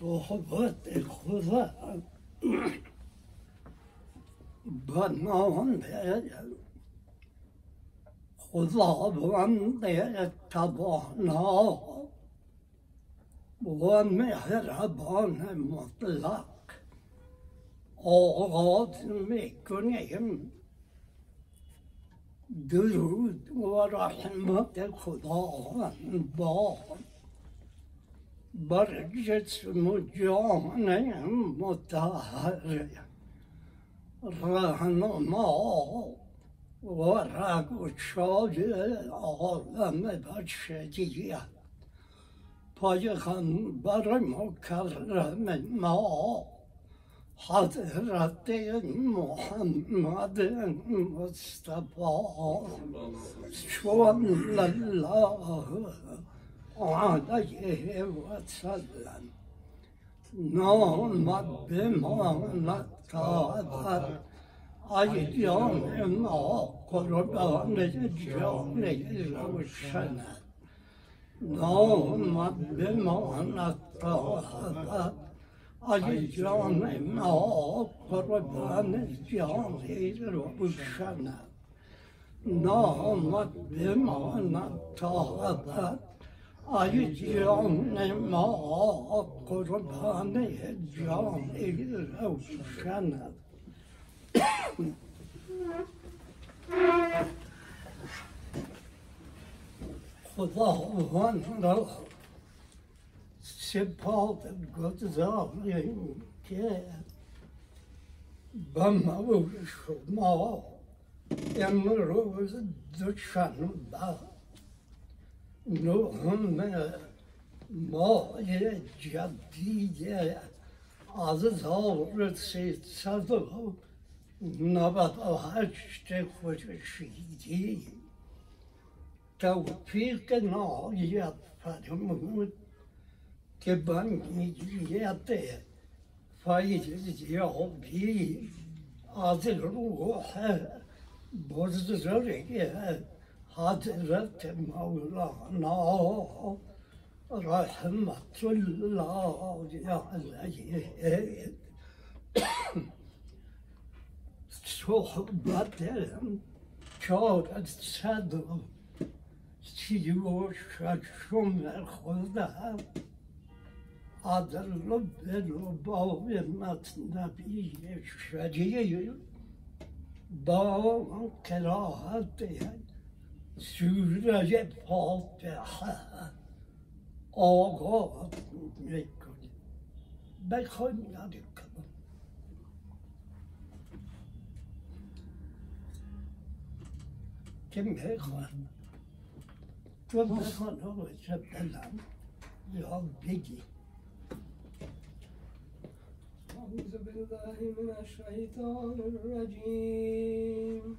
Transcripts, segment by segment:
صحبت خدا. به نام خداوند توانا. و مهربان مطلق آغاز می‌کنیم. درود و رحمت خداوند با بر جسم جان متحر رهنما و رگ و شاد عالم بشریت پیغمبر مکرم ما حضرت محمد مصطفى صلى الله عليه وسلم نامت بما نتعذر ایام ما قربان جان روشنت نامت بما نتعذر ایام ما قربان جان روشنت نامت بما نتعذر ای جان ما قربان جان روشنت خداوند را سپاس گذاریم که به مور شما امروز دوشنبه نهم ماه جدید از هزار سیصد و نود و هشت خورشیدی توفیق نهایت فرمود که بنگیت فیضیابی از روح بزرگ حضرت مولانا رحمت الله علیه صحبت چهارصد و سی و ششم خودم از لب لباب مطنبی شریف با قرائت سوره فاتحه آغاز می‌کنیم بخوایم یاد کنم که می‌خوان تو بخوان آقا دلم یا بگی أعوذ بالله من الشيطان الرجيم.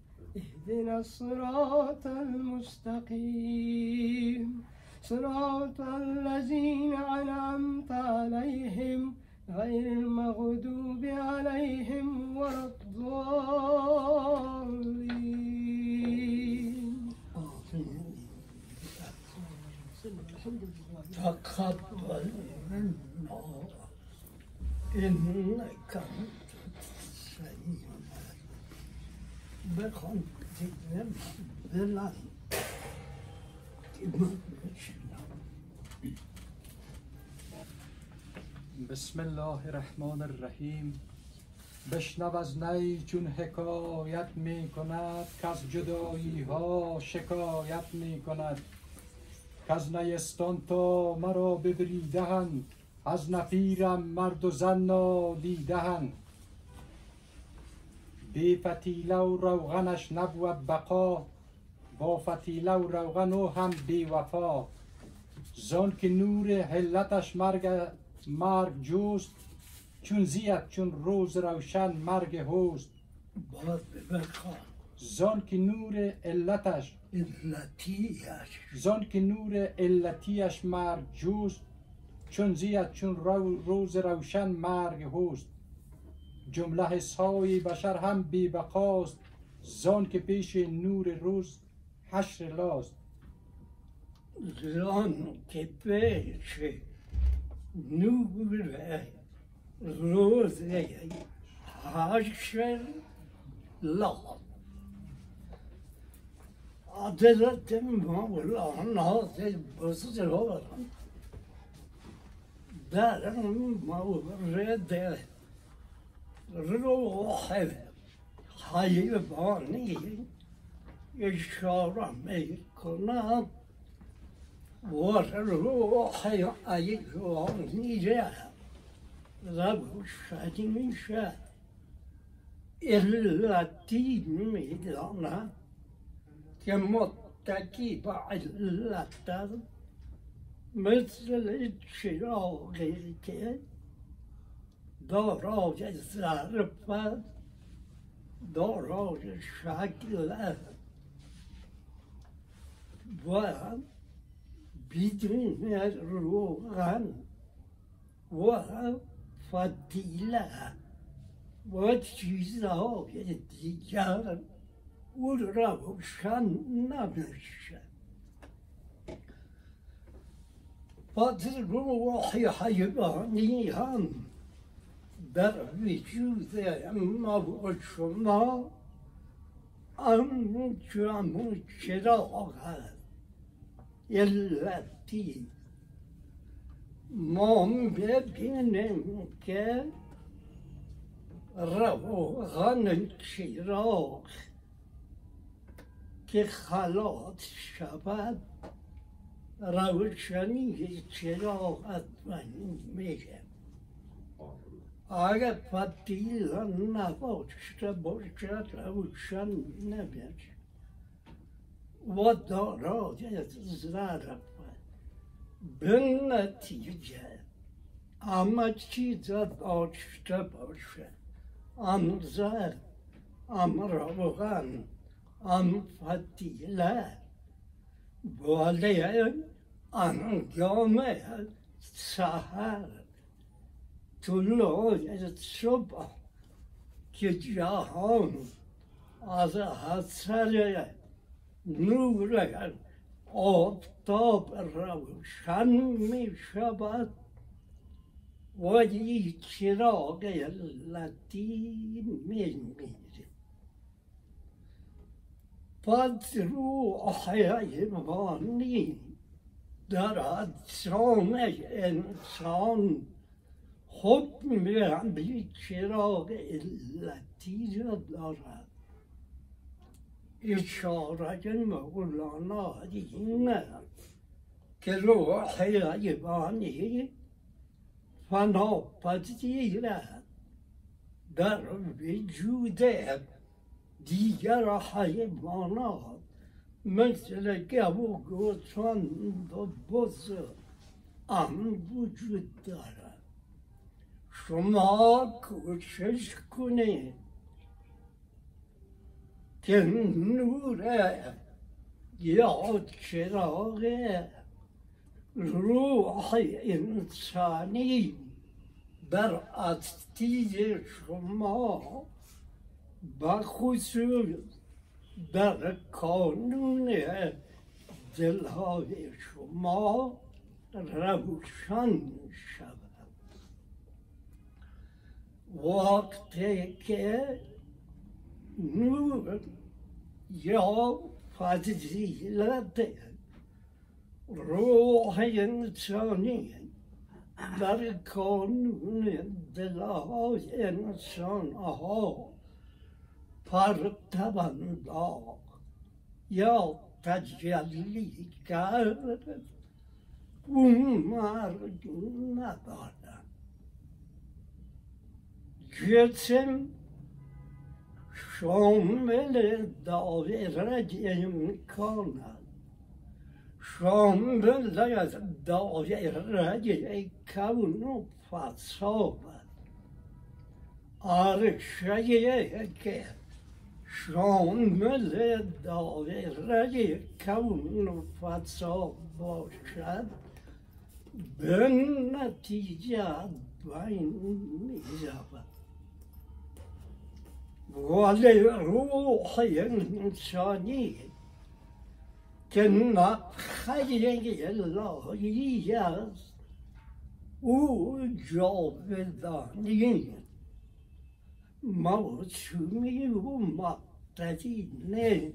اهدنا الصراط المستقيم. صراط الذين أنعمت عليهم غير المغضوب عليهم ولا الضالين. تقبل منا إنك دلم که من بشنم بسم الله الرحمن الرحیم. بشنو از نی چون حکایت می کند که جدایی ها شکایت می کند که از نیستان تا مرا ببریدهند از نفیرم مرد و زن نالیدهند بی فتیله و روغنش نبود بقا با فتیله و روغن او هم بی وفا. زان که نور حلتش مرگ مرگ جوست چون زیت چون روز روشن مرگ هوست باز زان که نور علتش علتیش. زان که نور علتیش مرگ جوست چون زیت چون رو روز روشن مرگ هوست جمله حسهای بشر هم بی بقاست زان که پیش نور روز حشر لاست زان که پیش نور روز حشر لا حضرت مولانا بزرگ در مورد روح حیوانی اشاره می کند و روح حیوانی روشنی میشه علتی می‌داند که متکی به علت مثل چراغی که دارای ظرف است دارای شکل است و بدون روغن و فتیله. و چیزهای دیگر او روشن نمیشه پس روح حیوانی هم در وجود ما و شما همچون چراغ هست علتی ما ببینیم که روغن چراغ که خلاص شود روشنی چراغ از من میشه اگر فتیل نباشته باشد روشن نمیشه و دارای ظرف به نتیجه همه چیز داشته باشه هم زر هم روغن هم فتیله ولی انجام سهر طلوع صبح که جهان از اثر نور آفتاب روشن می شود و یک چراغ علتی می میره پس روح حیوانی در اجسام انسان حکم به چراغ علتی را دارد اشاره مولانا این که روح حیوانی فنا در وجود دیگر حیوانات مثل گو گوسفند و بز هم وجود دارد شما کوشش کنید که نور یا چراغ روح انسانی بر هستی شما بخصوص در کانون دلهای شما روشن شود وقتی که نور یا فضیلت روح انسانی در کانون دلهای انسان ها پرتب انداخت یا تجلی کرد اون مرگ ندارد جسم شامل دایره امکان است شامل دایره کون و فصاب عرشه که شامل دایره کون و فصاب باشد به نتیجه بین میزود ولی روح انسانی که نفخه الهی است او جاودانی موسومی و مقتدی نه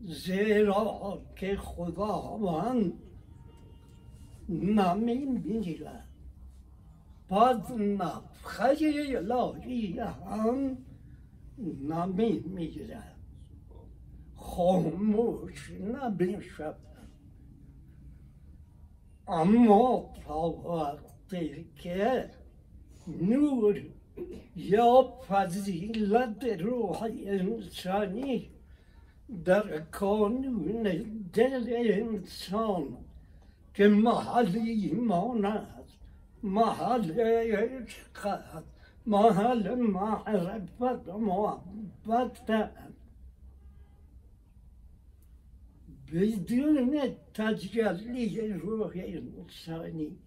زیرا که خداوند نمی میرد پس نفخه الهی هم نمی میرد خاموش نمی‌شود اما تا وقتی که نور یا فضیلت روح انسانی در کانون دل انسان که محل ایمان است محل عشق است محل معرفت و محبت بدون تجلی روح انسانی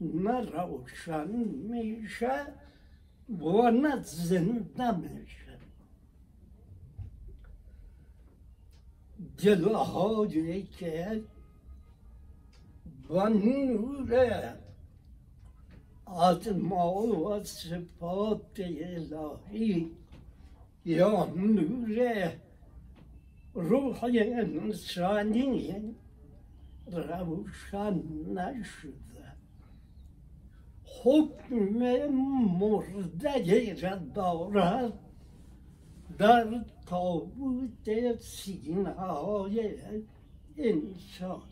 روشن میشه و نه میشه. دلهایی که و نور آتما و صفات الهی یا نور روح انسانی روشن نشده. حکم مرده را دارد در تابوت سینه های انسان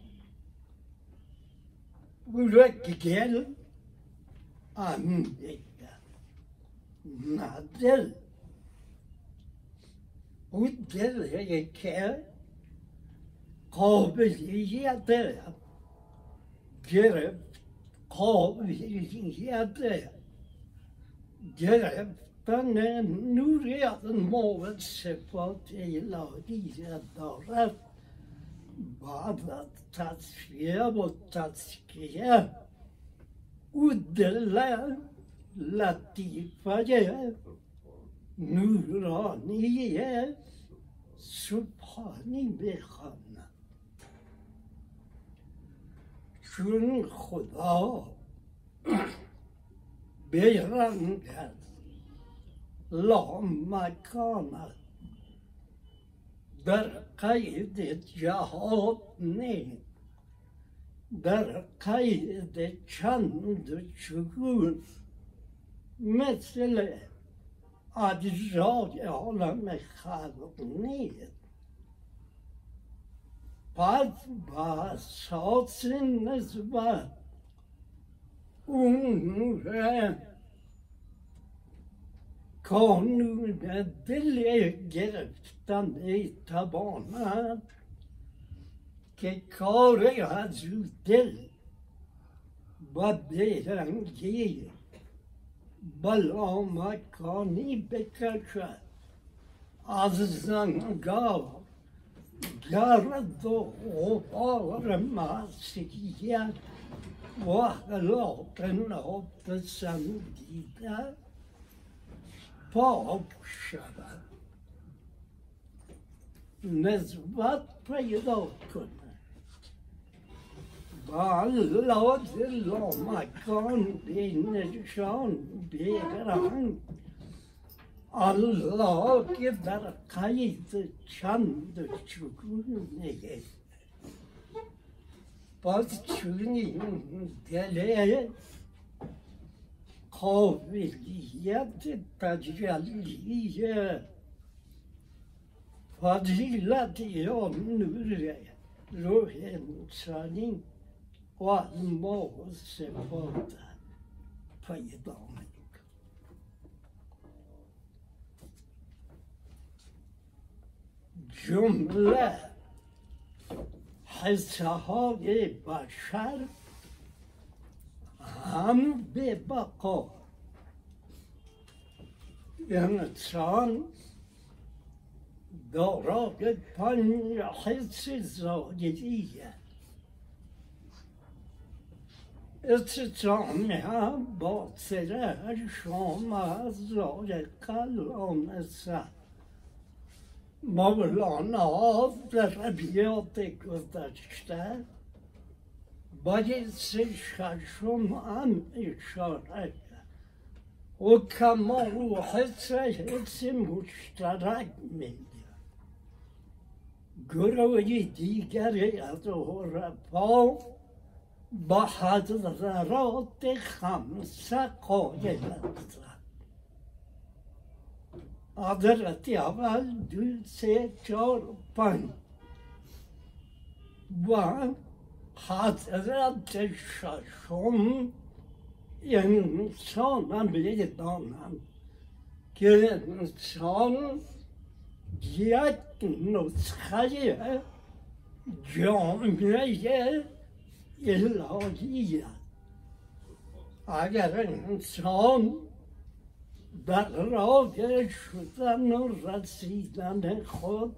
گل امیده نه دل او دل که قابلیت گرفت قابلیت گرفتن نوری از ما صفات الهی دارد بعد از دل لطیفه نورانی سبحانی بخواند چون خدا بیرنگ لا مکان در قید جهاد نیست در قید چند چگون مثل اجزای عالم خلق نیست. پس به اساس نسبت اون نور کانون دل گرفتن تواند که کار از دل و بیرنگی بلا مکانی بکشد. از زنگار گرد و غبار معصیت و اخلاق ناپسندیده پاک شود. نسبت پیدا کنه الله دل مکان بینشان بیرنگ الله که در قید چند چگون نگه باز چون این دل قابلیت تجلی فضیلت یا و ما و صفات پیدا می‌کنه جمله حسه های بشر هم به بقا انسان دارای پنج حس زایدیه استطاعه با سره شما زای کلام سر مولانا در ربیات گذشته باید سه ششم هم اشاره و کمال و حس حس مشترک میگه گروه دیگری از عرفا با حضرات خمسه قایل هستند حضرت اول دو سه چهار پنج و حضرت ششم انسان هم بدانم که انسان یک نسخه جامعه الهی اگر انسان در راه شدن و رسیدن خود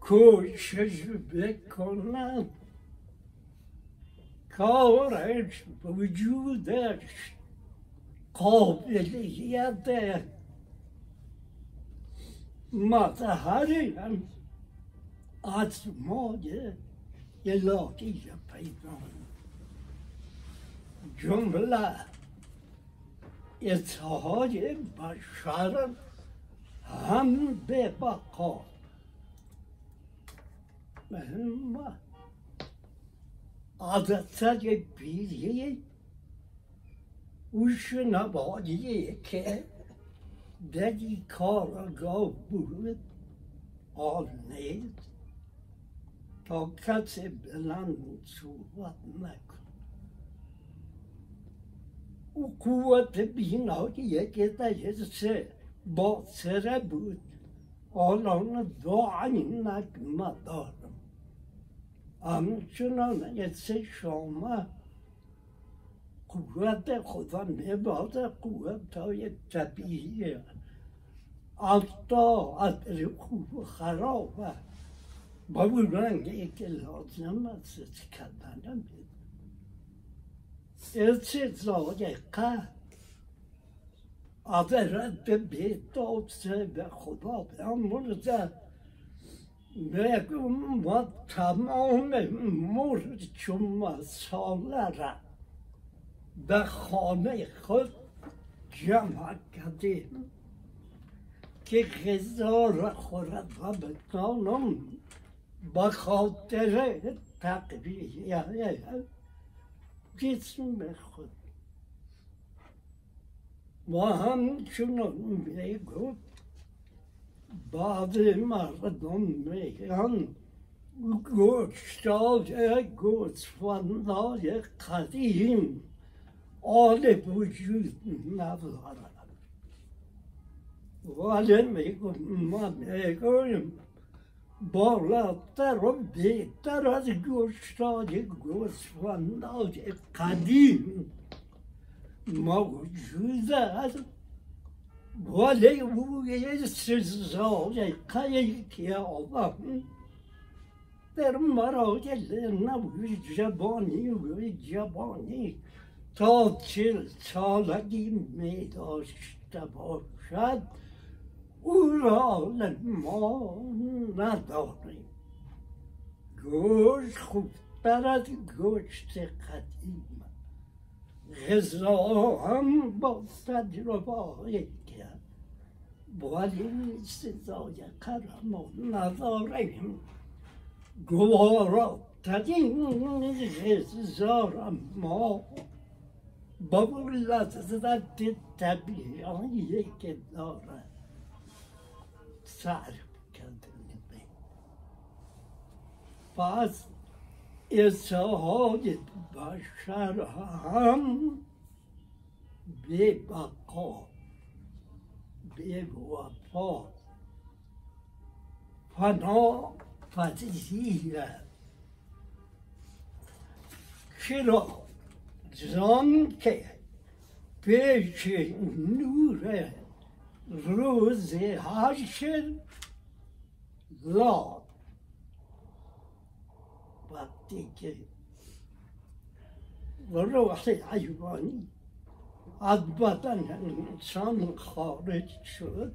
کوشش بکند کارش وجودش قابلیت مظهری از الهی پیدا جمله اتحاد بشر هم به بقا مهم عادت بیری اوش نبادیه که این کارگاه بود آل تا کسی بلند صحبت نکن او قوت بینایی که در سه با سره بود حالا دو عینک مدارم همچنان سه شما قوت خدا نباد قوت های طبیعی حتی از خوب خرابه که لازم است کردن استزای قهر عبرت به داست به خدا بیامرزد بگم ما تمام مرد چون مساله را به خانه خود جمع کردیم که غذا را خورد و بتانم به خاطر تقویه جسم خود و همچنان می‌گفت بعض مردم میگن گوشتاد گوسفندای قدیم آل وجود ندارد ولی میگم ما می‌گویم بالاتر و بهتر از گوشتاد گوسفندای قدیم. موجود است ولی او یه سزای آدم در مراجل نبود جبانی و جبانی تا چل سالگی می داشته باشد او را ما نداریم گوشت خوبتر از گوشت قدیم غذا هم با تجربه کرد ولی کرم و نداریم گواراترین غذا را ما با لذت طبیعی که دارد صرف کردن پس اتحاد بشر هم به بقا به وفا فنا پذیرد چرا زان که پیش نور روز حشر لا وقتی که روح حیوانی از بدن انسان خارج شد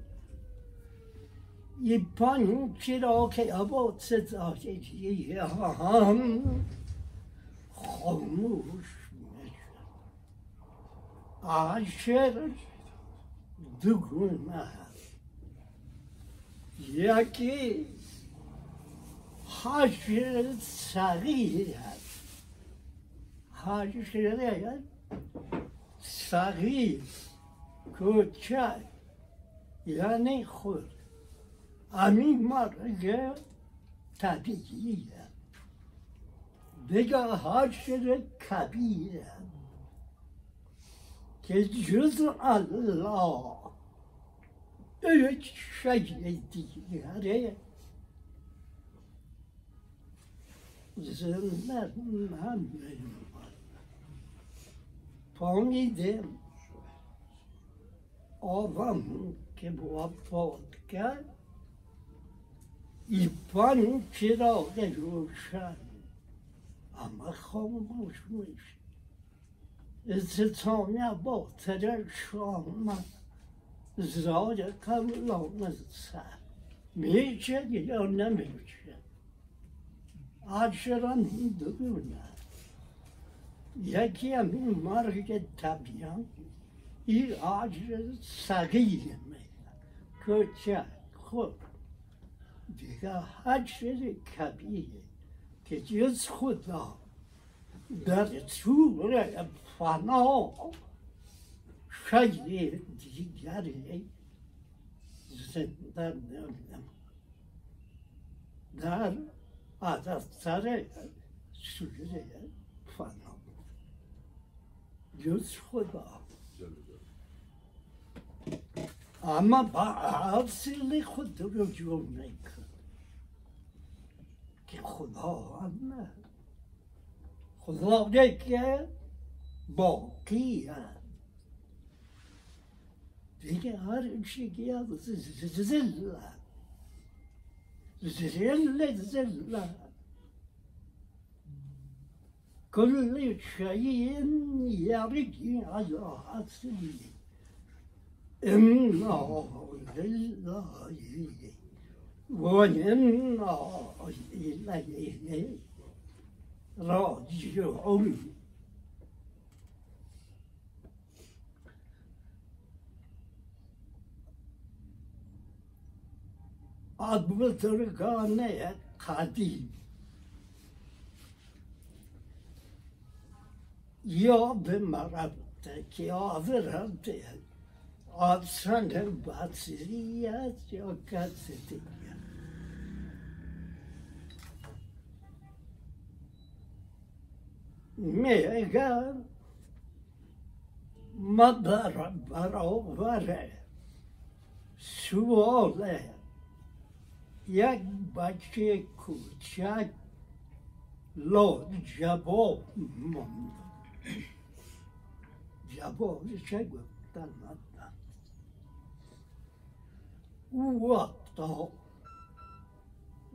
یه پنچه را که عباد صدایی هم خاموش می‌شد. عاشر دوگونه یکی حشر صغیر هست. حشر صغیر کوچک یعنی خود. همین مرگ طبیعیه دیگه حشر کبیره که جز الله هیچ شی دیگره زنده نمیماند فهمیدم آقام که وفات کرد ایپان چراغ روشن اما خاموش میشه استثانه با ترش زار کملان سر میشه یا نمیشه عشران دونه یکی همین مرگ طبیعت این عجر صغیر میگن کوچک خود دیگه حجر کبیره که جز خدا در طور فنا شی دیگری زنده نمیم در عدستر سوره فنا جز خدا. اما با اصل خود رجوع میکن که خدا هم خدا که باقی هست. دیگه هر چیزی از زله زله زله كل شيء يرجع على أصله إنا لله وإنا إليه راجعون البزرگان قدیم یا به مربوطه که آورده آسان بصری است یا کسی دیگر میگن مادر برابر سوال یک بچه کوچک لا جواب ماند جوابش گفتن ندن او وقتا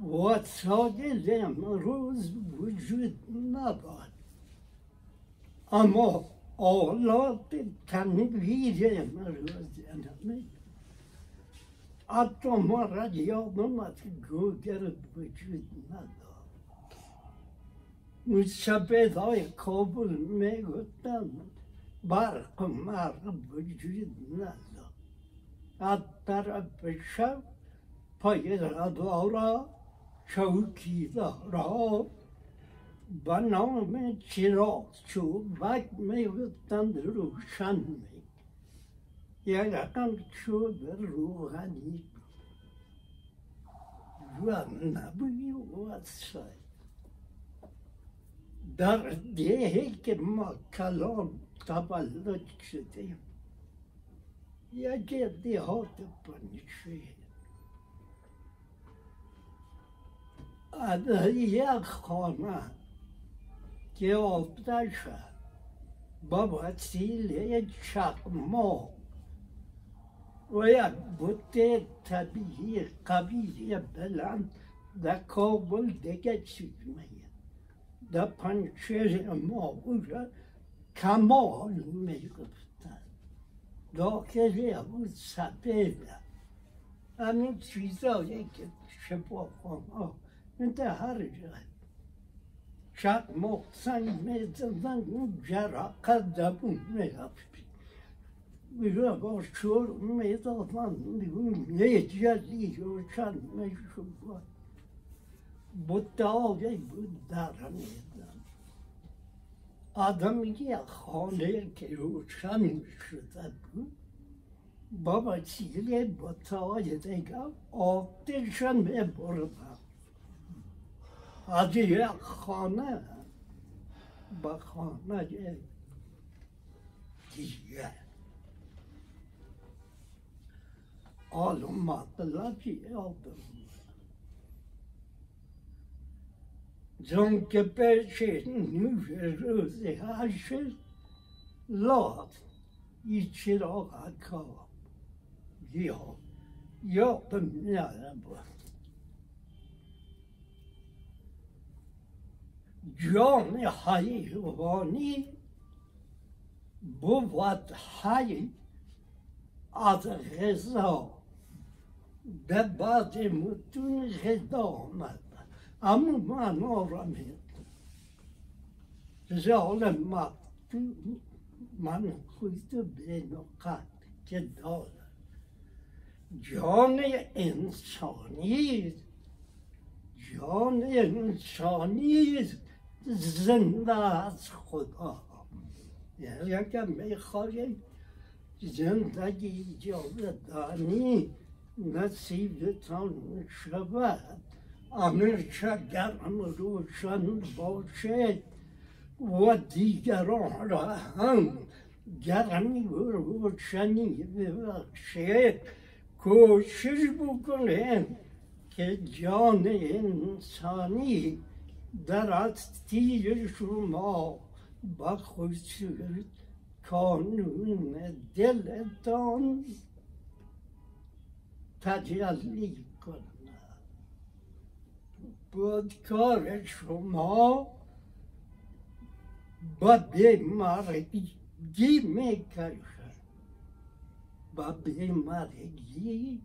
وسایل امروز وجود ندارد اما آلات تنویر امروز نمی را که گوگر وجود ندارد مستبد های کابل می گفتن برق مرق وجود ندارد از طرف شب پای ردارا چوکی دارا به نام چراغ چوبک می‌گفتند روشن می یک رقم چوب روحانی و نبوی و سای در دهی که ما کلام تولد شدیم یک دیهات پنشوی از یک خانه که آبده شد با وسیله چقما و یک بوته طبیعی قوی بلند در کابل دیگه چیز میگه. در پنچه ما اونجا کمال می‌گفتن. داخل بود سپیده همین چیزایی که شفاخانه در هر جای شب محسن می‌زدن جرقه زبون می‌رفتی میگه با یه روشن می‌شود بودایی بود در میدن آدم یه خانه که روشن شده بود با وسیله بودای دیگه آتشن میبردن از یک خانه به خانه دیگه حالا مطلبی یادم چون که پیش نوش روز هشت لاد ای چراغ کار یا یادم نیارم بود جان حیوانی بود حی از غذا به بعد متون غذا آمد اما معنا را میدون ظالم مقتول من خود به نقط که دارد جان انسانی جان انسانی زنده از خدا. یعنی اگر می‌خواهیم زندگی جاودانی نصیبتان شود همیشه گرم روشن باشد و دیگران را هم گرمی و روشنی ببخشید کوشش بکنه که جان انسانی در از تیر شما خصوص کانون دلتان تجلی کنه بود کار شما با بیمارگی می‌کشد با بیمارگی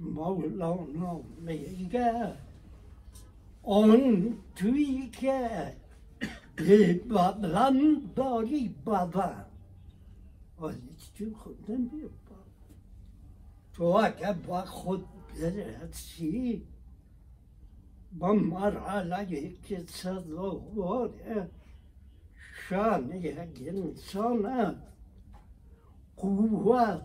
مولانا میگه. آن توی که بدن داری بدن ولی تو خود نمیبا تو اگه با خود برسی با مرحله که سزاوار شان یک انسان قوت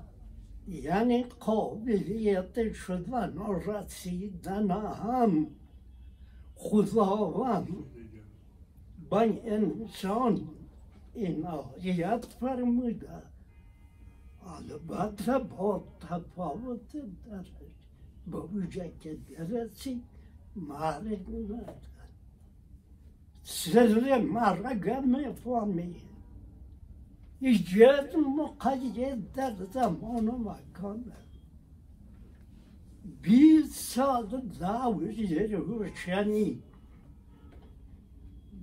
یعنی قابلیت شدن و رسیدن هم خداوند. با انسان عنایت فرموده. البته با تفاوت درش با وجه که درسی مرگ نداره سر مرگ می‌فهمی. ایجاد مقید در زمان و مکان. بیست سال داوری روشنی.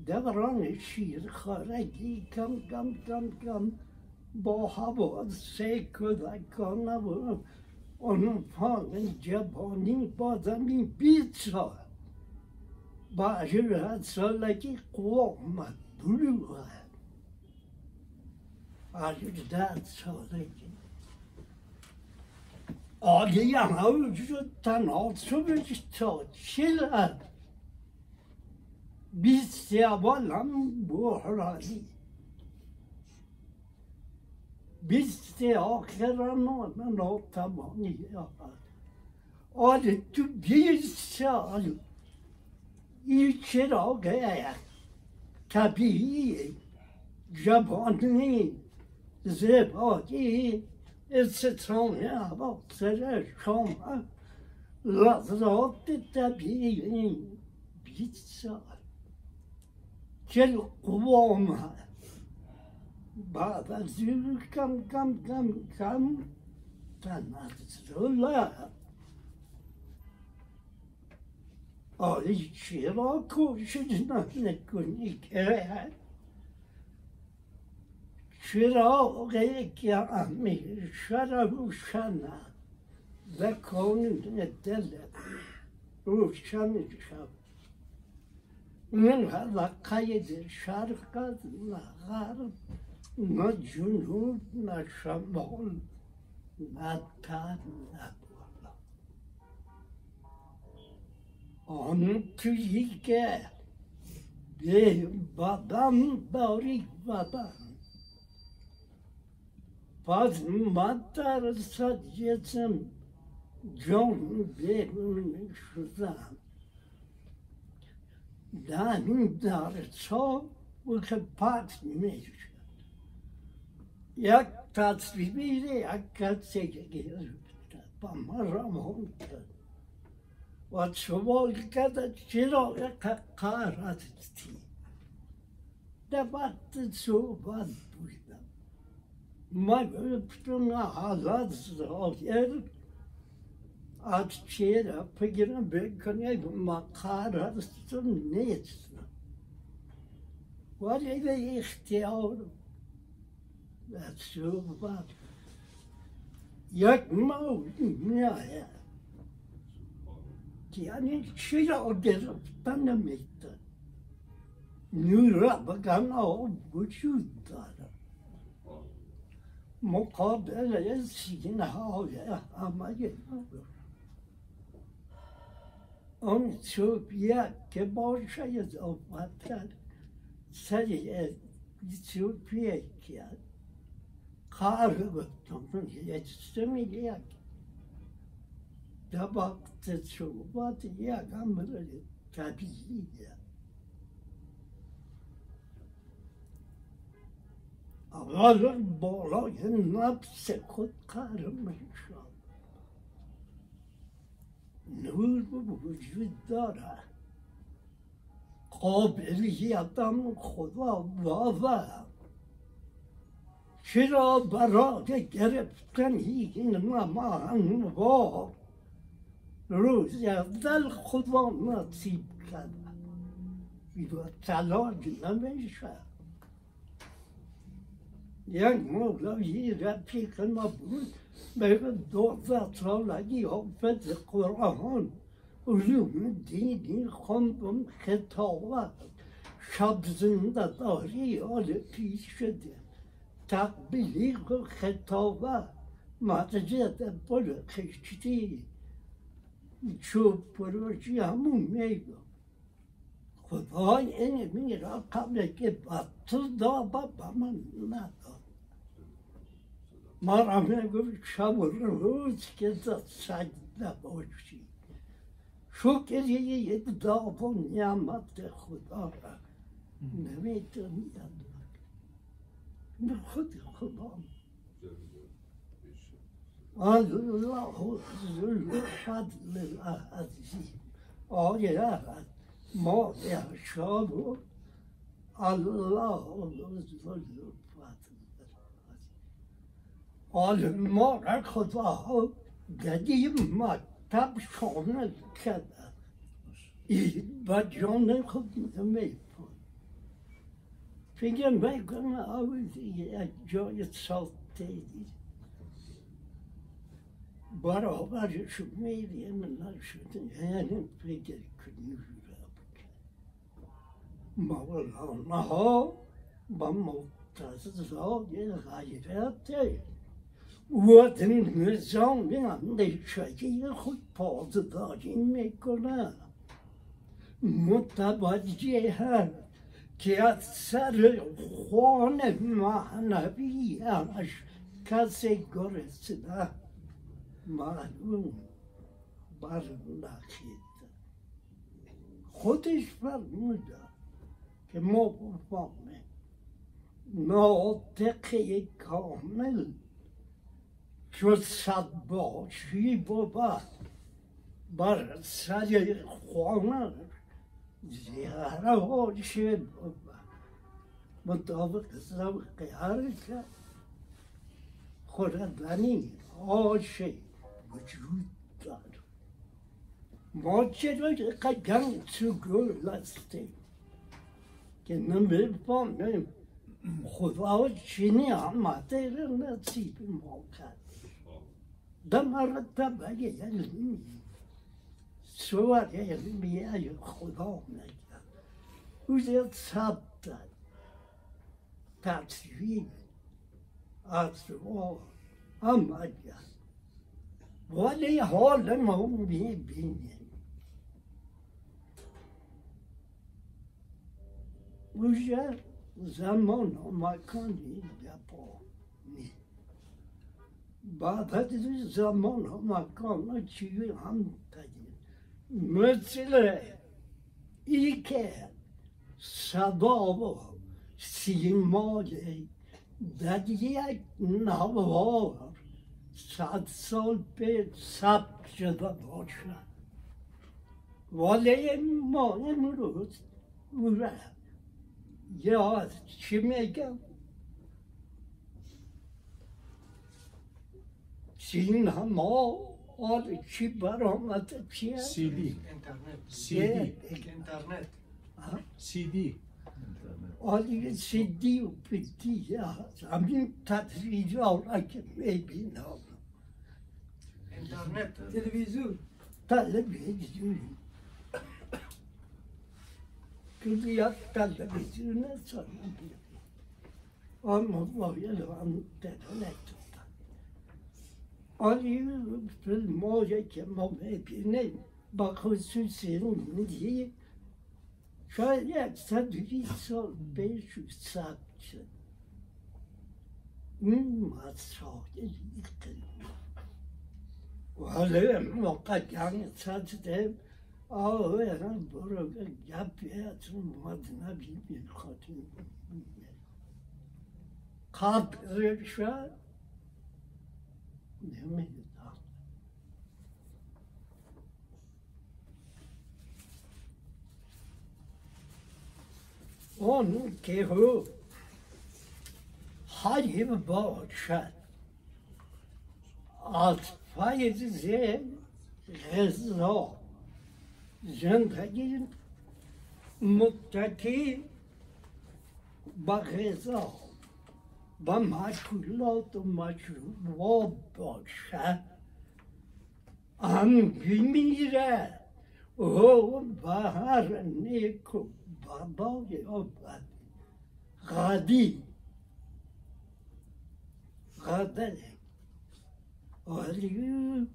دوران شیر خارگی کم کم کم کم با هوا سه کودکان و اون پان جوانی با زمین بیست سال با هجرت سالگی قوم بلوغ هجرت سالگی آگه همه وجود تناسبش تا چل بیست اول هم بحرانی بیست آخر هم ناتمانی آره تو بیست سال این چراغ طبیعی جوانی زیبایی استثانه اواخر شما لحظات طبیعی بیست سال چل قوام بعد از این کم کم کم کم تنزل آره چرا کوشش نکنی که؟ چراغ همیشه روشن و کون دل روشن شد من قید شرق نه غرب نه جنوب نه شمال نه تن نه بالا آن که به بدن باریک بدن. پس من در سجیتم جان بیرون شدم در درسا و که پس می‌شد یک تصویر یک کسی گرفت با ما رمان کرد و سوال کرد چرا یک قرار هستی در وقت صحبت بودم ما گفتم حالات ظاهر از چرا بگیرم بکنه ما قرار هستم نیستم ولی به اختیار و صحبت یک موضوع میآید یعنی چرا گرفتن نمیتن نور بگن وجود دارد مقابل سینه های همه اون صوفیه که باشه اضافت کرد سری صوفیه کرد کار گفتم یه یک در وقت صحبت یک امر طبیعیه اول بالای نفس خود کار می‌شد نور وجود داره قابلیتم خدا داده چرا برای گرفتن این نمانوار روز اول خدا نصیب کرد و تلاج نمیشه یک مولوی رفیق ما بود به دوزده سالگی حافظ قرآن علوم دینی خوندم خطابت شب زنده داری حال پیش شده تقبیلیق و خطابت مدرجه پل خشتی. چوب پروشی همون میگو. خدا این میرا قبل که با تو دا با من نداد ما را می‌گفت شب و روز که دست سجده باشی شکر یه داب و نعمت خدا را. نمی‌تونی خود خدا الله ذو الفضل العظیم آیه ما ارشاد الله ذو الفضل حال ما را خدا قدیم مکتب شامل کرده این با جان خود میپون فکر می‌کنم آویزی یک جای ساخته دید برابرش میریم نشده یعنی فکر کنی مولانا ها با مقتضای غیرت و نظام اندیشگی خود پاسداری می‌کنه متوجه هست که از سر خوان معنویش کسی گرسنه معلوم بر نخید خودش فرموده که مقامه ناطقه کامل چو صد باشی بود بر سر خانه زیاره ها شد مطابق ذوق هر که خوردنی آش وجود دارد ما چرا قدم تو گل که نمی‌فهمیم خدا چینی آمده رو نصیب ما کرد ده مرتبه علمی خدا نگرد او زیاد ثبت تصویر از ما آمد ولی حال ما می‌بینیم اونجا زمان و مکانی دپا می بعد از زمان و مکان چی هم تگیم مثل ای که صدا و سیمای در یک نوار صد سال پیش ثبت شده باشد ولی ما امروز بوده یا چی میگم سین ما آل چی برآمده چیه سی دی اینترنت سی دی اینترنت سی دی آلی سیدی و پیتی هست همین تصویر را که می‌بینم اینترنت تلویزیون تلویزیون که بیاد تلویزیون سالم بیاد آن موبایل و آن اینترنت دادن آلی فیلم هایی که ما می‌بینیم با خصوص هندی شاید صد و بیست سال پیش ثبت شد این مسائلی که ولی موقع جنگ سازده آه برو گپی از مدنبی میخوادیم قبل شد نمی‌دونم اون که هو حریم باشد از فیض غذا زندگی متکی به غذا و مشغولات و مشروبات باشد هم بمیره او به هر نیک و بابای آبد غدی غدره ولی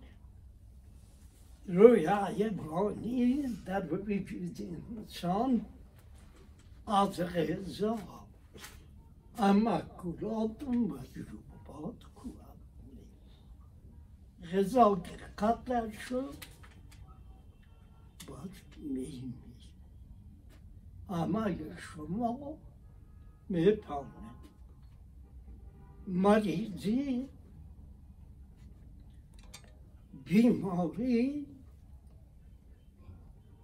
روی حیوانی در وجود انسان از غذا و مجروبات کواب غذا که قطع شد باز میمی اما شما می‌فهمید مریضی بیماری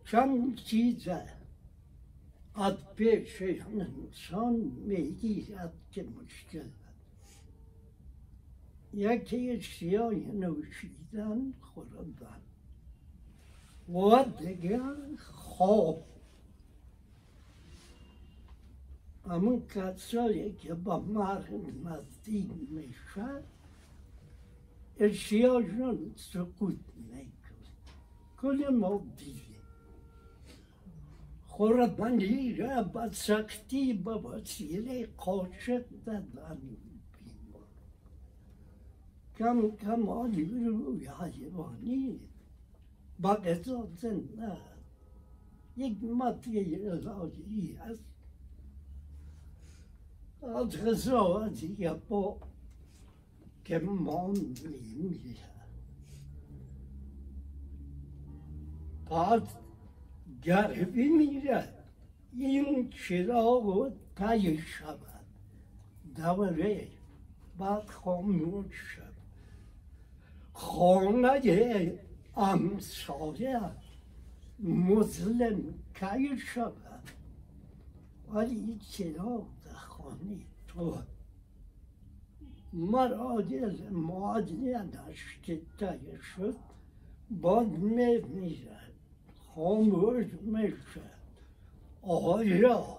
چند چیزه از پیش انسان می‌گیرد که مشکل یکی سیاه نوشیدن خوردن و دیگر خواب همون کسایی که با مرگ نزدیک میشن اشیاشون سقوط می‌کنه کل ما خوردنی را با سختی با وسیله قاشق دادن بیمار کم کم آلی روی حیوانی با غذا زنده یک ماده الهی هست از غذا دیگه با که ما میمیره بعد گر بمیره این چراغ تای شود دوره بعد خاموش شد خانه امثال مظلم کی شود ولی چرا در خانه تو مرا دل معادلش که شد باد می میرد خاموش می‌شد آیا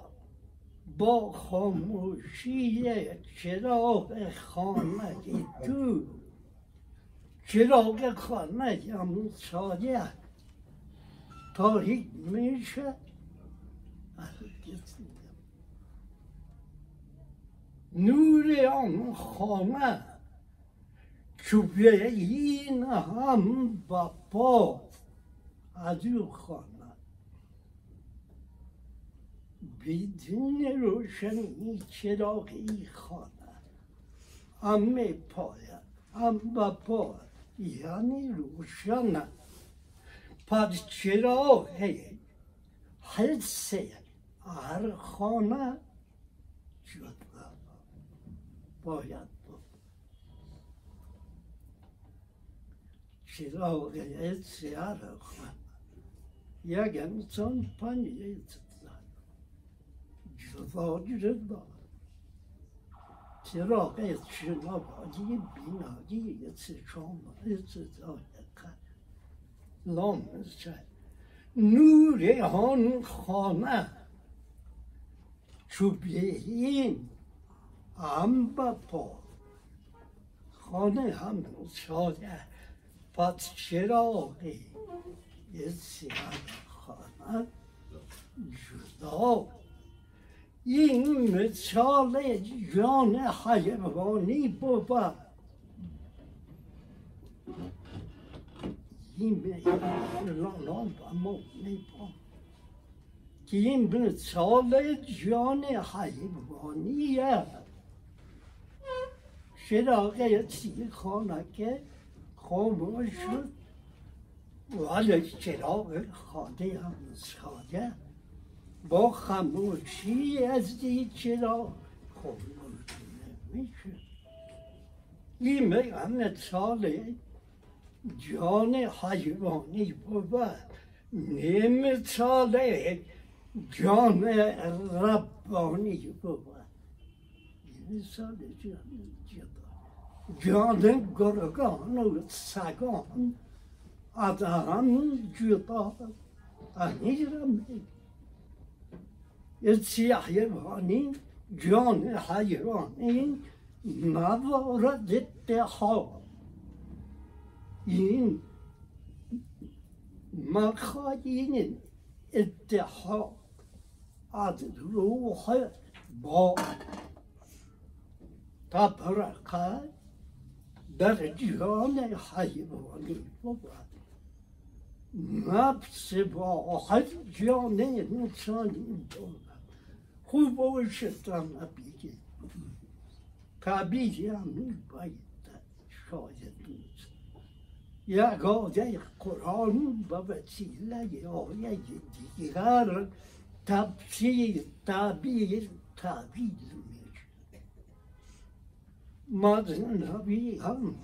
با خاموشی چراغ خانه تو چراغ خانه هم سایه تاریک میشه نور آن خانه چوبه این هم با پا از او خانه بدون روشنی چراغی خانه هم پایه هم با پا یعنی روشنه پس چراغ حس هر خانه جدا باید بود. چراغ حس هر خانه. یک انسان پنج جدا جدا چراغ شنوایی بینایی چشم صدای لامسه نور آن خانه چوبین هم بپا خانه هم ساده پس چراغی یه سیاه خانه جدا. این مثال جان حیوانی بود این و مؤمنی بود که این مثال جان حیوانیه. چراغ سی خانه که خاموش شد. ولی چراغ خانه هم ساده با خاموشی از دی چرا خاموش نمیشه این میگم مثال جان حیوانی بود نه مثال جان ربانی بود این مثال جان جان گرگان و سگان از هم جدا انیرم سیاه حیوانی جان حیوانی موارد اتحاد این مخاین اتحاد از روح با تبرقه در جان حیوانی بود نفس واحد جان انسانی بود خوب باشتم نبیگه طبیعی هم باید شاید نیست یک آیه قرآن به وسیله آیه دیگر تفسیر تعبیر تعبیر میشه مذهبی هم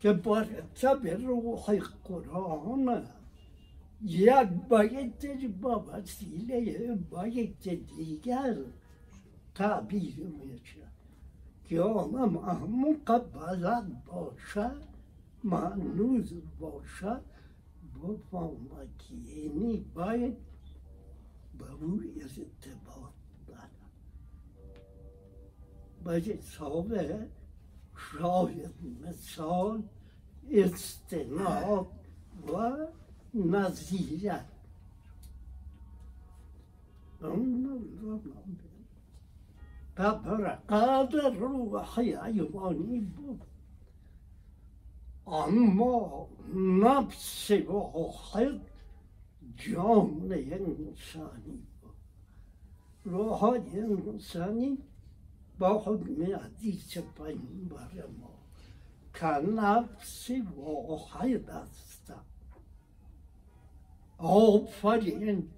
که برتب روح قرآن یک باید با وسیله باید دیگر تعبیر میشه که آنم مقبلت باشه معنوز باشه که یعنی باید به روی ارتباط دارم باید صحبه شاید مثال استناد و نظیرت. قادر روحی حیوانی بود. اما نفس واحد جان انسانی بود. روحای انسانی با حکم حدیث پیامبر ما. که نفس واحد است آفرین.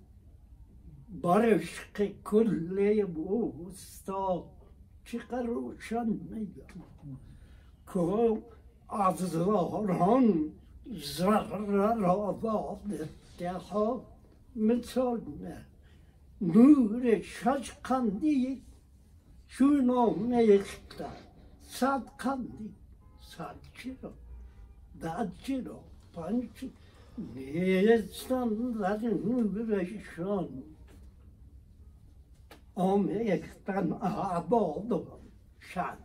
بر عشق کل استاد چقدر روشن میگم که از zarrar av vadet jag har med sådana. Nu är شون نام نیخته صد کندی صد چیرا داد چیرا پنج چیرا نیستن در نو برشان آم یکتن آباد و شد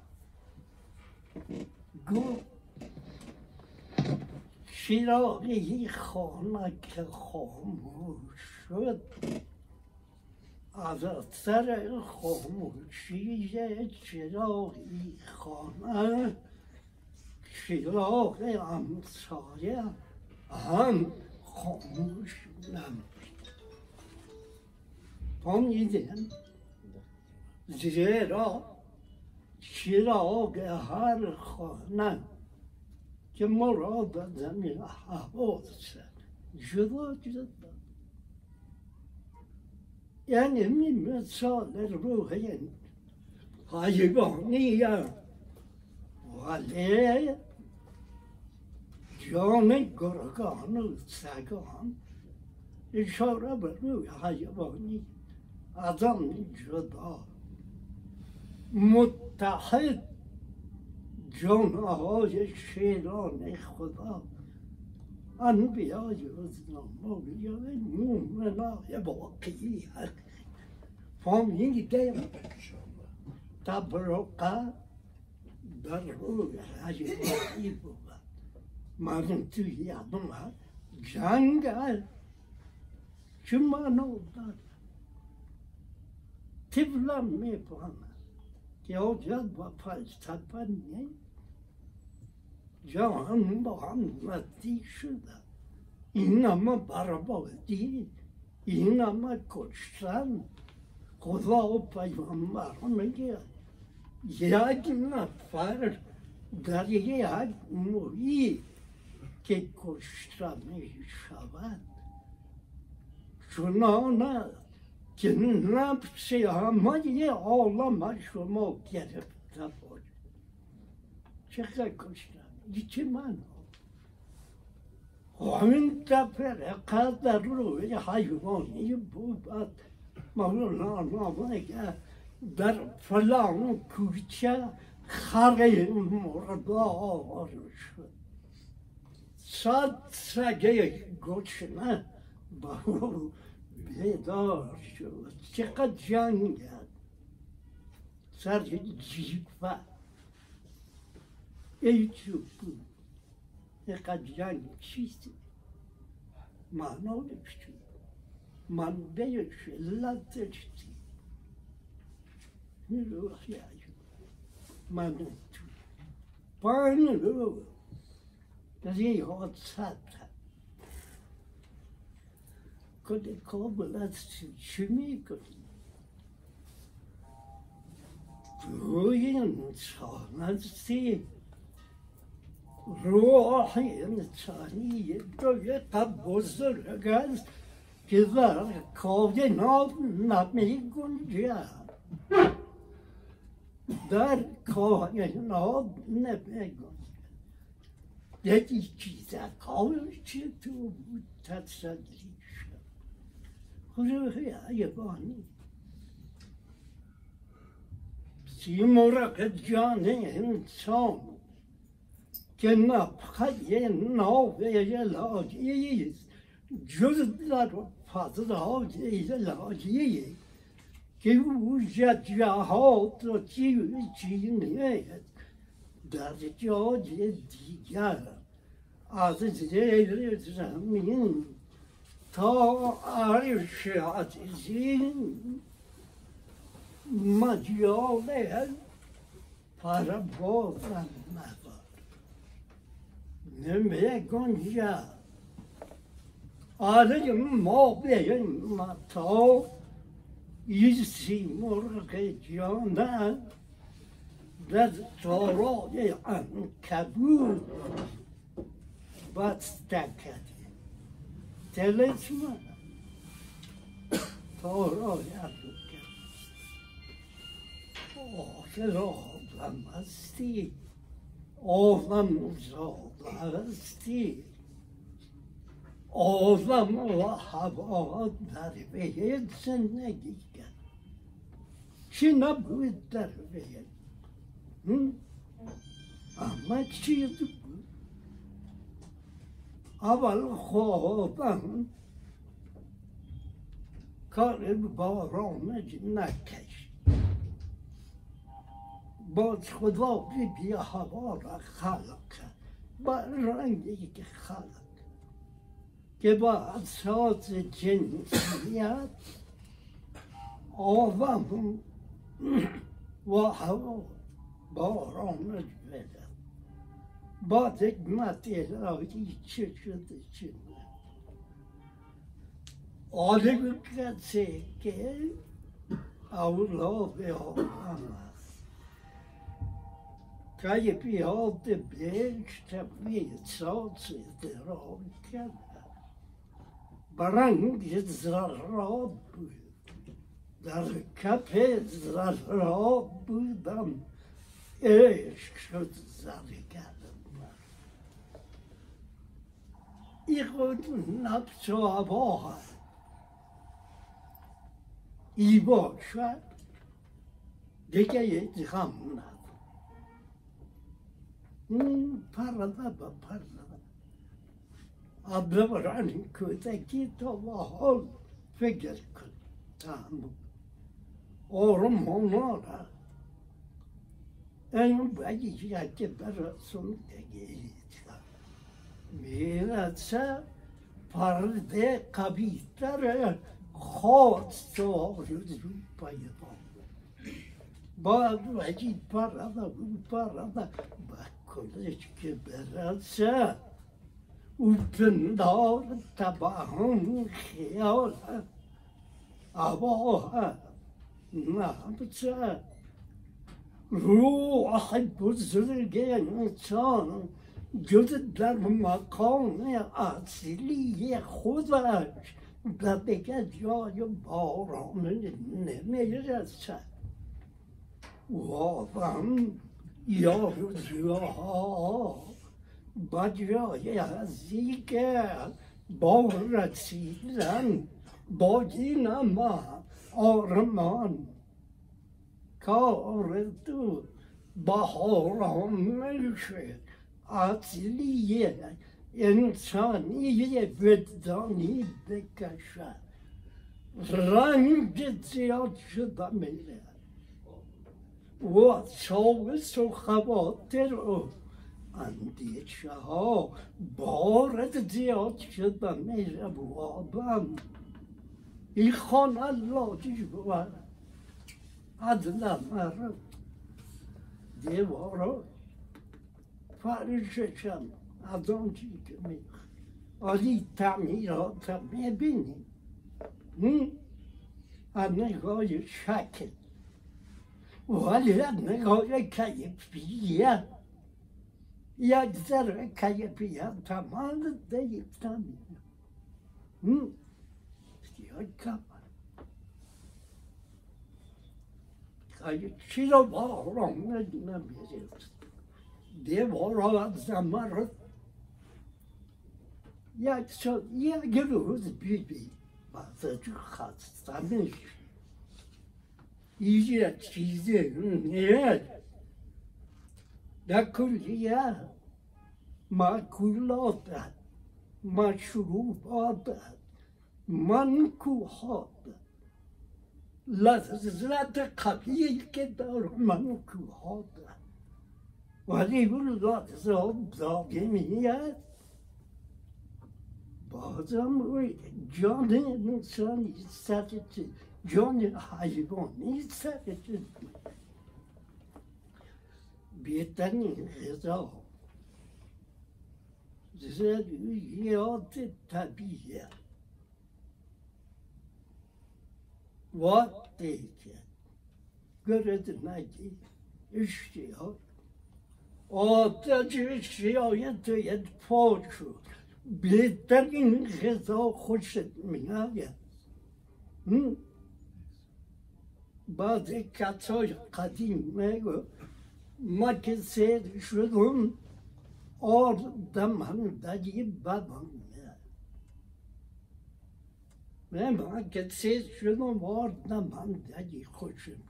گو شیراغی خانه که خاموش شد از اثر خاموشی چراغی خانه چراغ امسایه هم خاموش نمید فهمیدین زیرا چراغ هر خانه که مراد از زمین حواس جدا جدا یعنی این مثال روح حیوانی ولی جان گرگان و سگان اشاره به روح حیوانی از آن جدا متحد جانهای شیران خدا 俺不要就是那毛不要那牛那那也不可以啊，方便的点嘛，他不如干，那是我还是我衣服吧，马上就一样弄啊，人家什么弄的，提不了没办法，要这不怕他不念。Canım bağımla değil şurada. İnanma baraba değil. İnanma koçsan. Kola o peygamber mı ya? Yagına far. Dariye yag muhi. Ke koçsan şabat. Şuna ona kendine yapsa ama diye ağlama şuna gerip tapor. Çıkar koçsan. 1천만 황인카페를 가다로 왜 하유고 이게 뭐막 나나 뭐니까 дар фалон кӯча харе мурдор шуд сад сагаи гӯшна ба ӯ бедор шуд чиқад ҷангад сари ҷифа ای چوبو اینقدر جنگ چیست معنا نمیشه منبعش علتش چی روحی من تو پایین رو در یه حادثت کنه کامل از چی می‌کنی روی انسان هستی روح انسانی دویت بزرگ است که در کائنات نمی گنجد در کائنات نمی گنجد یکی چیز کارش تو بود تصدی شد روح حیوانی سیمرغ جان انسان که نفخه ناوه الهی است جز در فضلهای الهی که وجد جهات را چینه در جای دیگر از زیر زمین تا عرش عزیزین مجال پرواز ندارد نمیگنجد آره ما بریم تا ایسی مرغ جانه در تارای انکبود بسته کردیم دلت من تارای انکبود آخر آدم هستی آدم زاد هستی آدم و هوا در وی زندگی کرد. چی نبود در وی؟ اما چیز بود. اول خودم کار بارانج نکش باز خدا بیا هوا را خلق با رنگی که خلق که با اساس جنسیت آدم و هوا بارانج بده با حکمت الهی چه شده چه آدم کسی که اولاد آدم بهشت و احساس درام کرد برنگ ذرات بود در کف ذرات بودم عشق شد زرگر این خود نفس و هوا هست ای باشد دیگه یک غم ندارم پرده به پرده عبدالرحمن کودکی تا به حال فکر کن تحمل آرام هناره این باید که برسون دیگه می‌رسه پرده قویتر خواست و آرزو پیدا باید وجید پرده و پرده با کلش که برسه او پندار تباهم خیال هوا نبسه روح بزرگ انسان جز در مقام اصلی خودش و دیگه جای باران نمیرسد و آدم یا روزها با جای ازی که با رسیدن با دینما آرمان کار تو بهارامش اصلی انسانی بدانی بکشد رنگ زیاد شده میره و ساوس و خواطر و اندیشه ها بارد زیاد میره و آدم این خانه لاجی بود عدل مرد دیوارا فرششم از آن چی که می‌خواد آلی تعمیرات می‌بینی از نگاه شکل ولی از نگاه کیفیت یک ذره کیفیت تمام دیفتن اختیار کمر چی رو باران نمیرید دیوار از زمر یک سال یک روز بیبی بعد خسته میشه یه چیزی نیست در کلیه معکولات مشروبات منکوحات لذت قوی که در منکوحات ولی اون لحظه داگمیت بازم جان حیوانی سرت بهترین غذا ضروریات طبیعت وقتی که گرد نگی اشتیاق آتش شیایت پاک شد بهترین غذا خوشت میآید بعض کسای قدیم میگو ما که سیر شدم آر دمندگی بدم Men man kan se şunu var da man da خوشم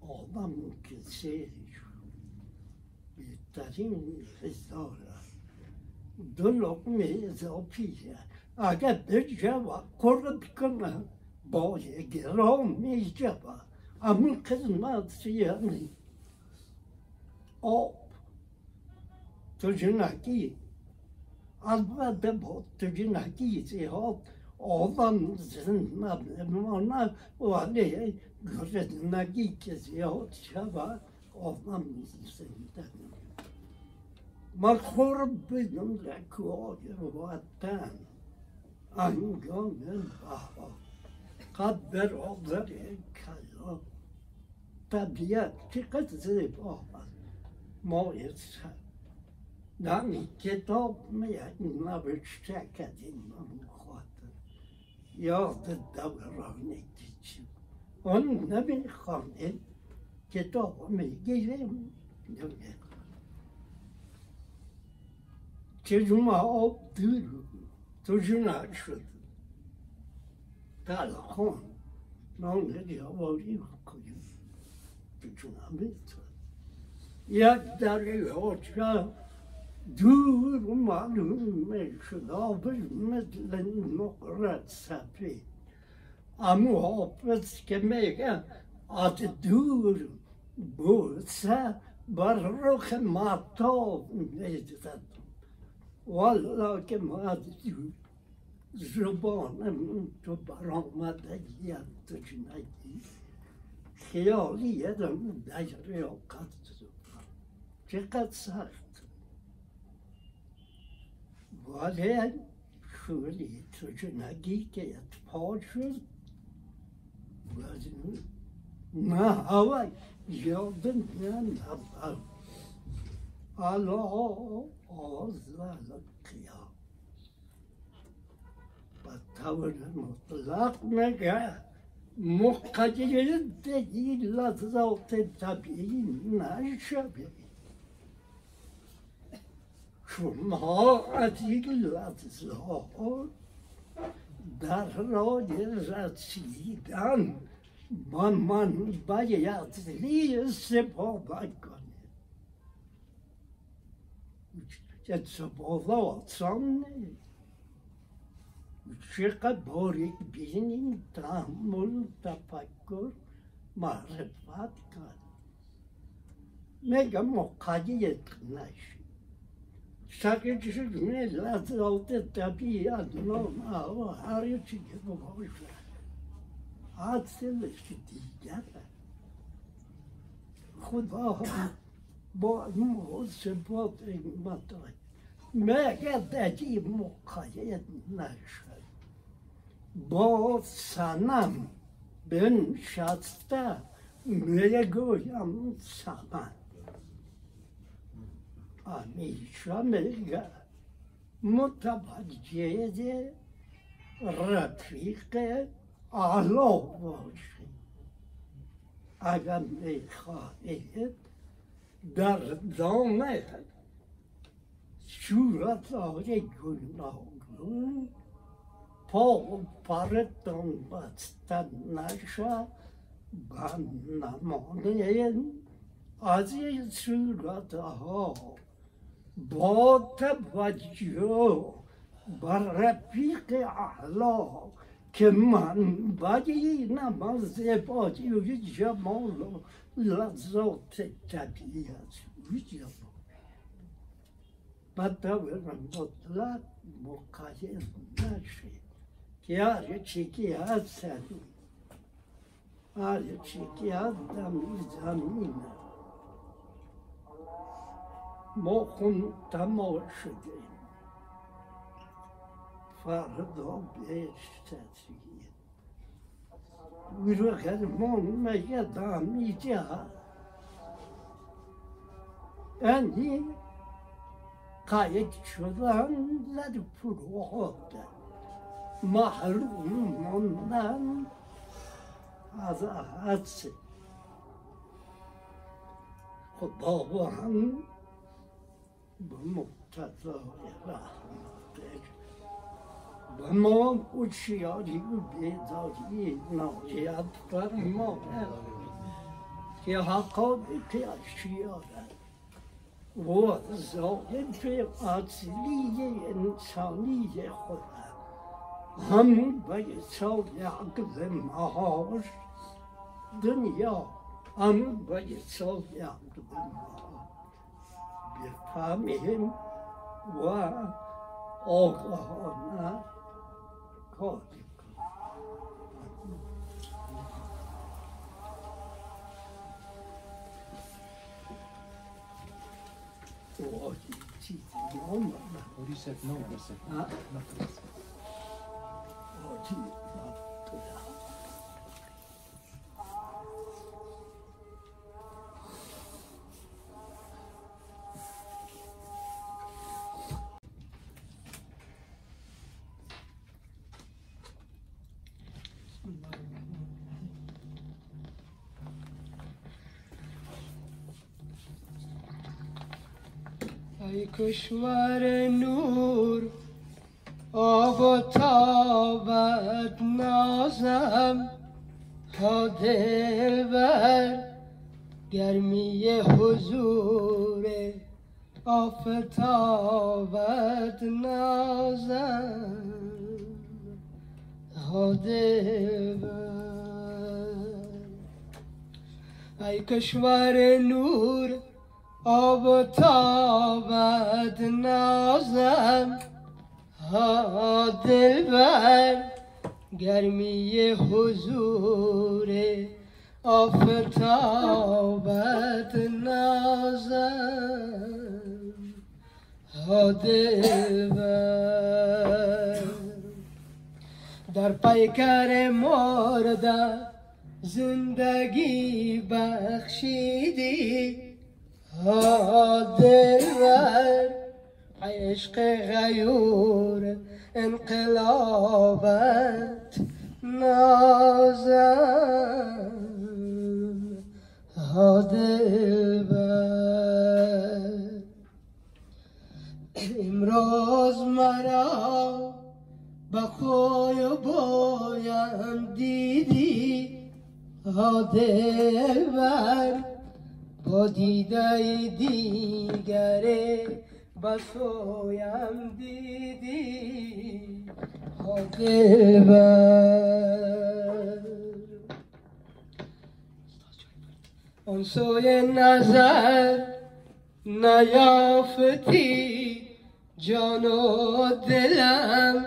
آدم که سیرش بهترین غذا دو لقمه اضافیه اگر بجوا قرب کنه با گرام میجوا اما خدمت یعنی آب تجنکی البته با تجنکی زیاد آدم زندمانه ولی گرسنگی که زیاد شود آدم زنده مخور بدون رکوهای وطن انگام بها قد برادر کلا طبیعت چقدر زیبا ما نمی کتاب می نوشته کردیم خاطر یاد دوران کچیم اون نمی خانه کتاب می‌گیریم نمی چجوم آب دور تو جنا شد تلخان نان جواری کنیم تو جنا میتون یک دریاچه دور معلوم می‌شد آبش مثل نقرت سفید اما حافظ که میگه از دور بوسه بر رخ مطاب می‌زد والا که ما از دور زبانم تو برآمدگی تو نگی خیالی یدم در ریاقت چقدر سخت ولی شوری تو نگی که اتفاق شد نه هوا یادم نمیاد الا آزال قیام و طور مطلق نگه مقدر دیگی لذات طبیعی نشده شما از این لحظات در راه رسیدن با من باید استفاده کنید ზობოვლავალ ცონნე შეკა ბორიკ ბიზნინ დამოლ დაფაკორ მარფატკა მე გამოყადი ეთნაში საკითხში მე ლაზავდე დაბი ადნო ავა არიჩი გემოგვიშა აცელში დიგატა ხუდა مطلب مگر دجی مقاید نشد با سنم بنشسته می‌گویم سمن همیشه میگه متوجه رفیق اعلا باشی اگر می‌خواهید در دام صورت های گناهگون پا و پرتان بسته نشه و نمانید از این صورت ها با توجه بر رفیق اعلا که من بگی نماز بازی و جمال و لذات طبیعت ویجا به طور مطلق مقاید نشه که هر چی که هستن هر چی که هستن زمینه ما خون تمام شدیم فردا بهش تدریه ویرو خرمان مگه دامی جا یعنی قاید شدن در حدس خداوند مقتضای رحمتش و ما که حقایق اشیا و ظاهر اصلی انسانی خود هم باید عقل معاش دنیا هم باید عقل معاش بفهمیم و God. Oh, geez, you all What he said, no, he said, huh? nothing. Oh, gee, not to that. کشور نور آب و تابت نازم. ها دلبر گرمی حضور آفتابت نازم. ها دلبر. ای کشور نور آب و تابت نازم ها دلبر. گرمی حضور آفتابت نازم ها دلبر. در پیکر مرده زندگی بخشیدی. ها دلبر عشق غیور انقلابت نازم ها دلبر امروز مرا به خوی و بایم دیدی. ها دلبر با دیده دیگره بسویم دیدی. ها دلبر آن سوی نظر نیافتی جان و دلم.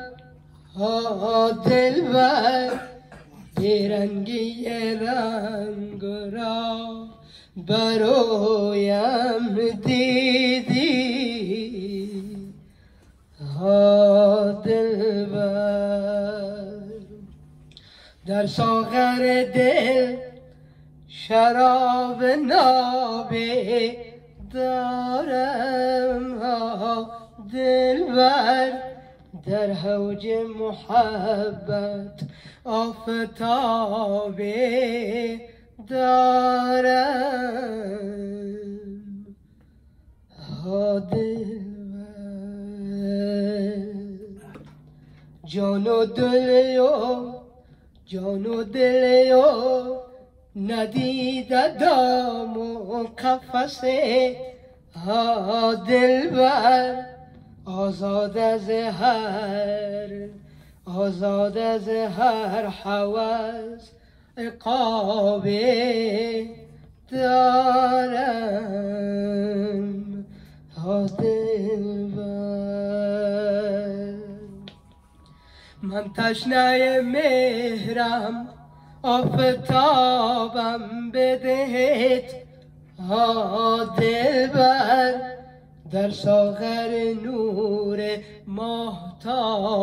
ها دلبر بیرنگی رنگ را برایم دیدی ها دلبر در ساغر دل شراب نابه دارم ها دلبر. در حوج محبت آفتابه دارم. دلبر جان و دل و جان و دل و ندیده دام و ها دلبر آزاد از هر آزاد از هر حوض. عقابه دارم. ها دلبر من تشنه مهرم آفتابم بدهید ها دلبر در ساغر نور ماهتابم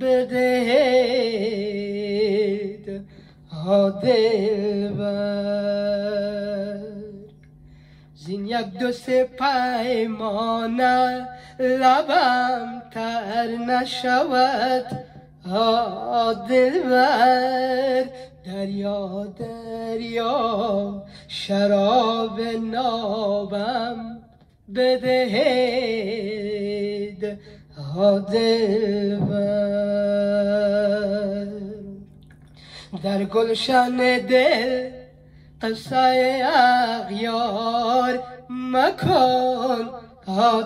بدهید ها زین یک دو سه پیمانه لبم تر نشود. ها دلبر. دریا دریا شراب نابم بدهید. دلبر. در گلشن دل قصه اغیار مکن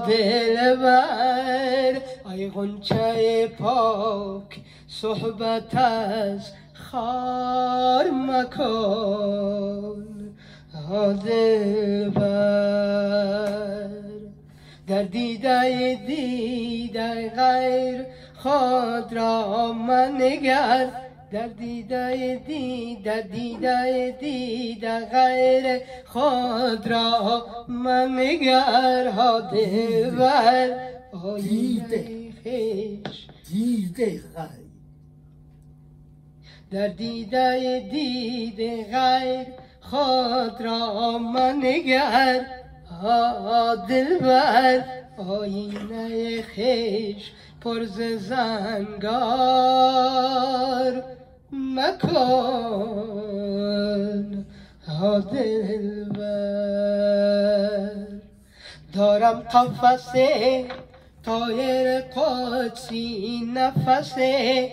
دلبر ای غنچه پاک صحبت از خار مکن دلبر در دیده دیده غیر خود را منگر در دیده دید در دیده دیده غیر خود را منگر ها دلبر دیده. خیش دیده. غیر. در دیده دید غیر خود را منگر آ دلبر آینه خیش پر زنگار. مکن آ دلبر. دارم قفسه طایر قدسی نفسه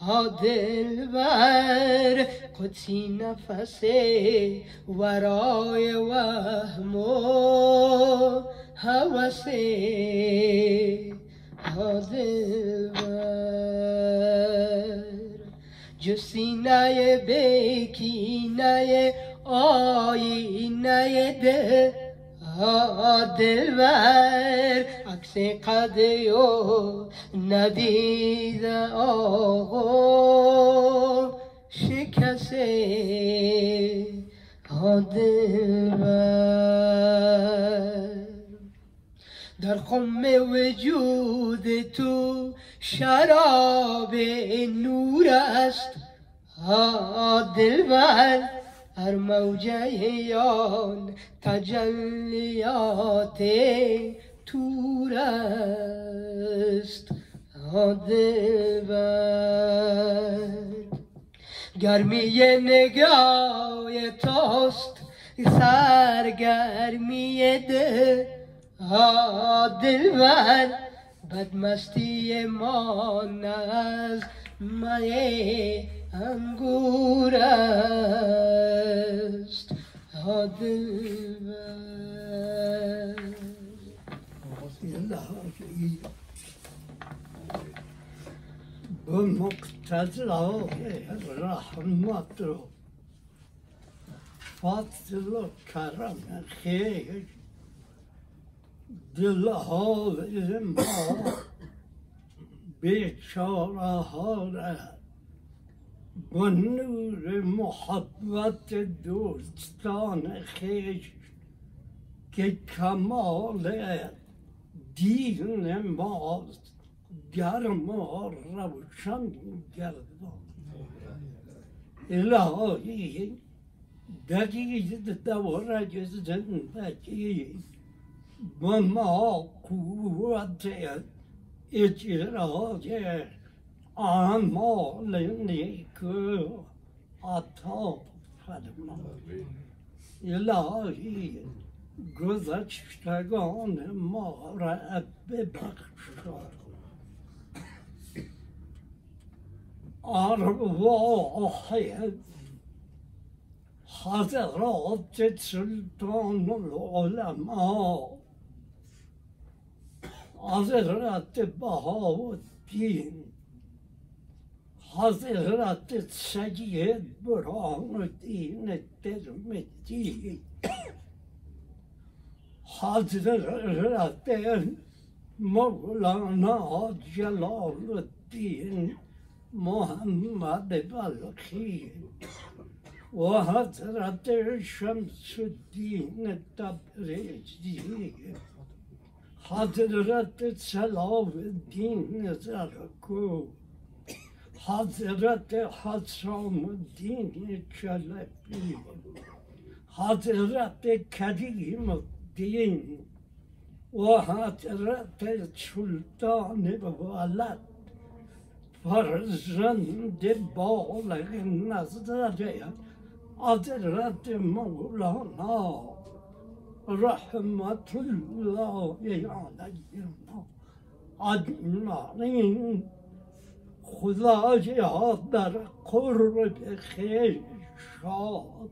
ها دلبر. قدسی نفسه ورای وهم و هوسه ها دلبر. جو سینه بکینه آینه ده. دلبر عکس قده و ندید آقا شکسه آ دلبر. در خم وجود تو شراب نور است. آ دلبر هر موجه آن تجلیات تور است. آ دلبر گرمی نگاه توست. سرگرمی ده آ دلبر بدمستی ما از مایه انگور است. مقتضای رحمت و فضل و کرم خیر دلهای ما بیچاره ها را با نور محبت دوستان خیش که کمال دین ماست گرم و روشن گردان الهی دقیق دوره زندگی ما قوت اجرای اعمال نیکو عطا فرما الهی گذشتگان ما را ببخشا ارواح حضرات سلطان العلماء حضرت بهاءالدین حضرت سید برهان الدین ترمذی حضرت مولانا جلال الدین محمد بلخی و حضرت شمس الدین تبریزی حضرت سلام الدین زرکو حضرت حسام الدین چلبی حضرت کریم الدین و حضرت سلطان ولد فرزند بالغ نظر حضرت مولانا رحمت الله علینا اجمعین خدایا در قرب خیر شاد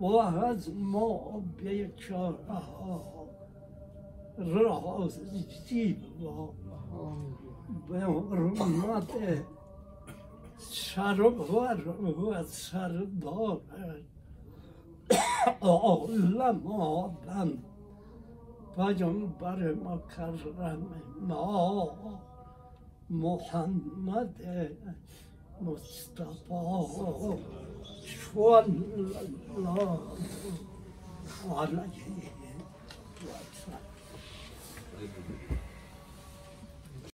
و از ما بیچاره ها راضی با به حرمت سرور و سردار عالم آدم پیامبر مکرم ما محمد مصطفى صلى الله عليه وسلم